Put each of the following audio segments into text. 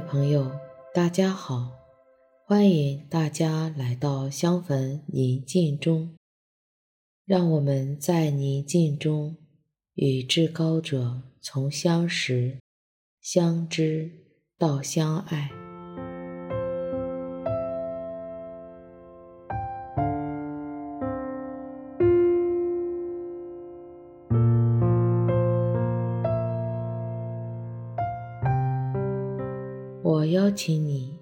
朋友，大家好，欢迎大家来到相逢宁静中，让我们在宁静中与至高者从相识、相知到相爱。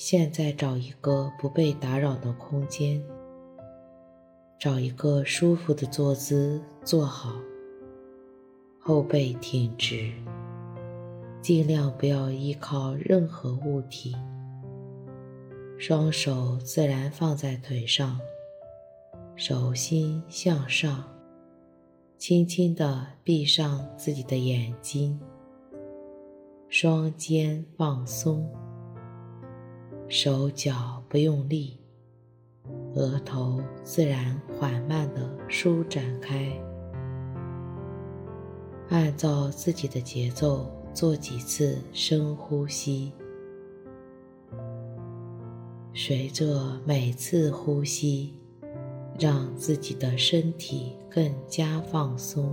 现在找一个不被打扰的空间，找一个舒服的坐姿坐好，后背挺直，尽量不要依靠任何物体，双手自然放在腿上，手心向上，轻轻地闭上自己的眼睛，双肩放松。手脚不用力，额头自然缓慢地舒展开。按照自己的节奏做几次深呼吸，随着每次呼吸，让自己的身体更加放松。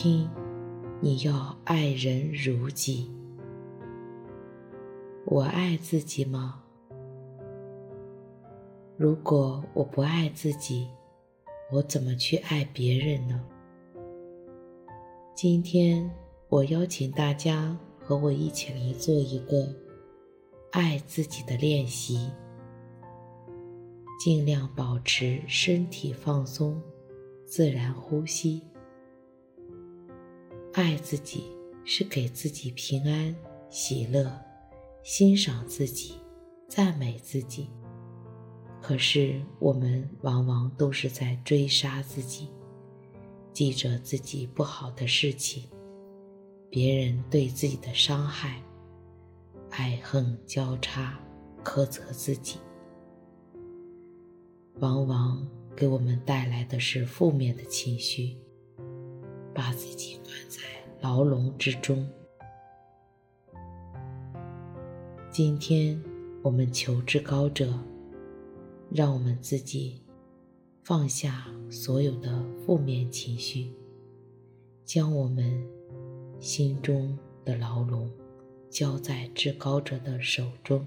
听，你要爱人如己。我爱自己吗？如果我不爱自己，我怎么去爱别人呢？今天我邀请大家和我一起来做一个爱自己的练习，尽量保持身体放松，自然呼吸。爱自己是给自己平安、喜乐，欣赏自己，赞美自己。可是我们往往都是在追杀自己，记着自己不好的事情，别人对自己的伤害，爱恨交叉，苛责自己，往往给我们带来的是负面的情绪。把自己关在牢笼之中。今天，我们求至高者，让我们自己放下所有的负面情绪，将我们心中的牢笼交在至高者的手中。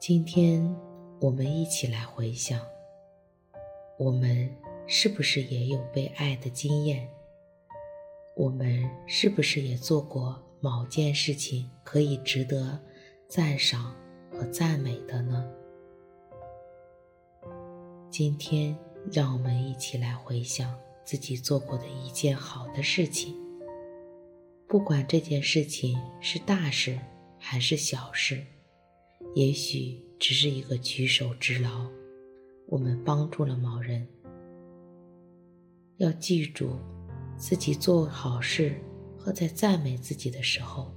今天，我们一起来回想，我们是不是也有被爱的经验？我们是不是也做过某件事情可以值得赞赏和赞美的呢？今天，让我们一起来回想自己做过的一件好的事情，不管这件事情是大事还是小事，也许只是一个举手之劳，我们帮助了某人。要记住，自己做好事和在赞美自己的时候，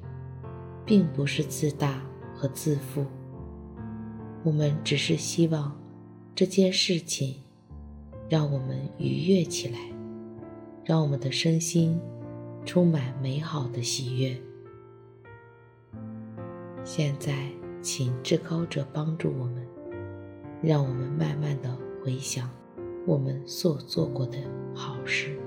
并不是自大和自负，我们只是希望这件事情让我们愉悦起来，让我们的身心充满美好的喜悦。现在，请至高者帮助我们，让我们慢慢的回想我们所做过的好事。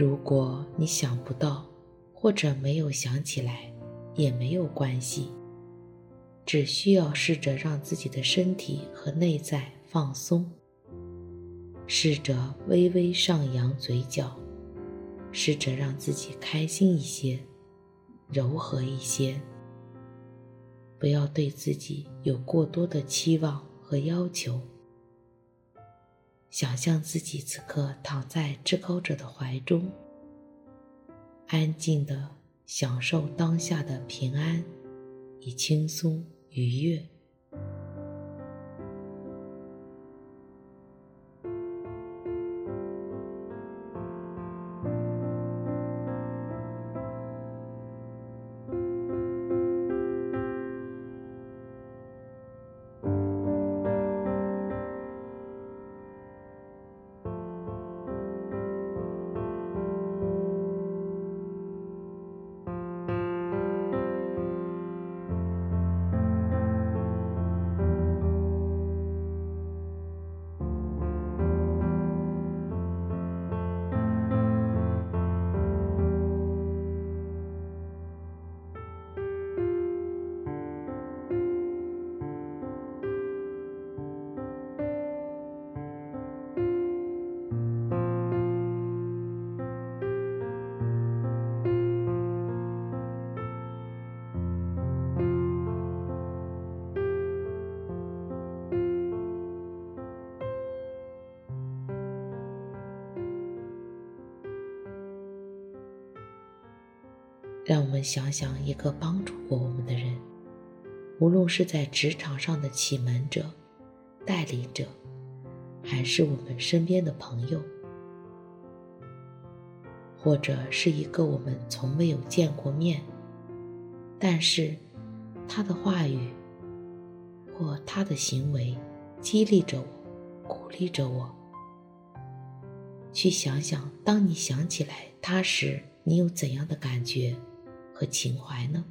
如果你想不到，或者没有想起来，也没有关系。只需要试着让自己的身体和内在放松，试着微微上扬嘴角，试着让自己开心一些，柔和一些。不要对自己有过多的期望和要求。想象自己此刻躺在至高者的怀中，安静的享受当下的平安与轻松愉悦。让我们想想一个帮助过我们的人，无论是在职场上的启蒙者、带领者，还是我们身边的朋友。或者是一个我们从没有见过面，但是他的话语或他的行为激励着我，鼓励着我。去想想，当你想起来他时，你有怎样的感觉和情怀呢？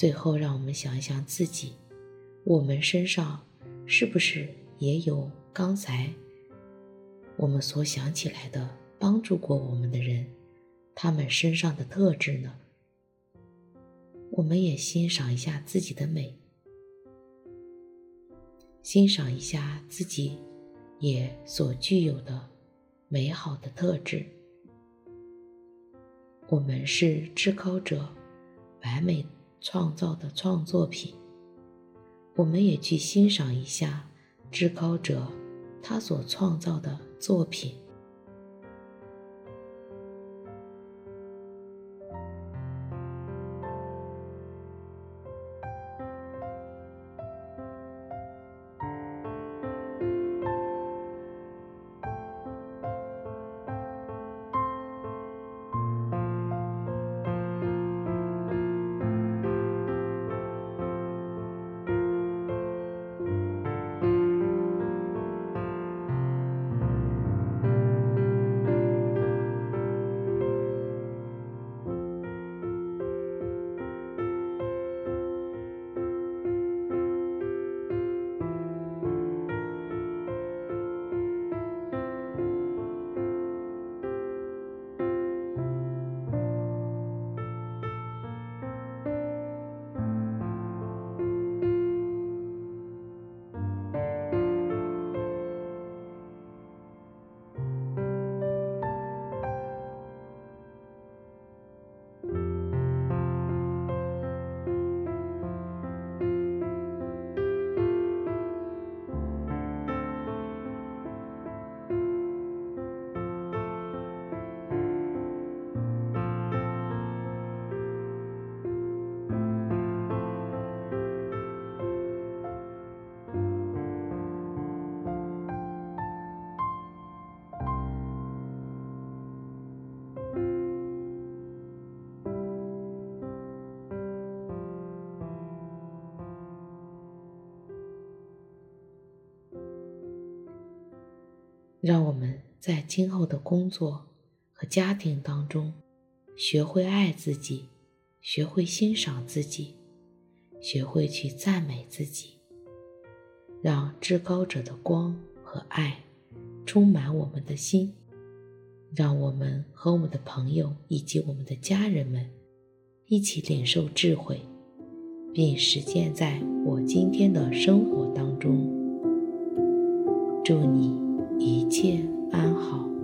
最后，让我们想一想自己，我们身上是不是也有刚才我们所想起来的帮助过我们的人，他们身上的特质呢？我们也欣赏一下自己的美，欣赏一下自己也所具有的美好的特质。我们是至高者，完美。创造的创作品，我们也去欣赏一下至高者他所创造的作品。让我们在今后的工作和家庭当中，学会爱自己，学会欣赏自己，学会去赞美自己，让至高者的光和爱充满我们的心，让我们和我们的朋友以及我们的家人们一起领受智慧，并实践在我今天的生活当中。祝你。一切安好。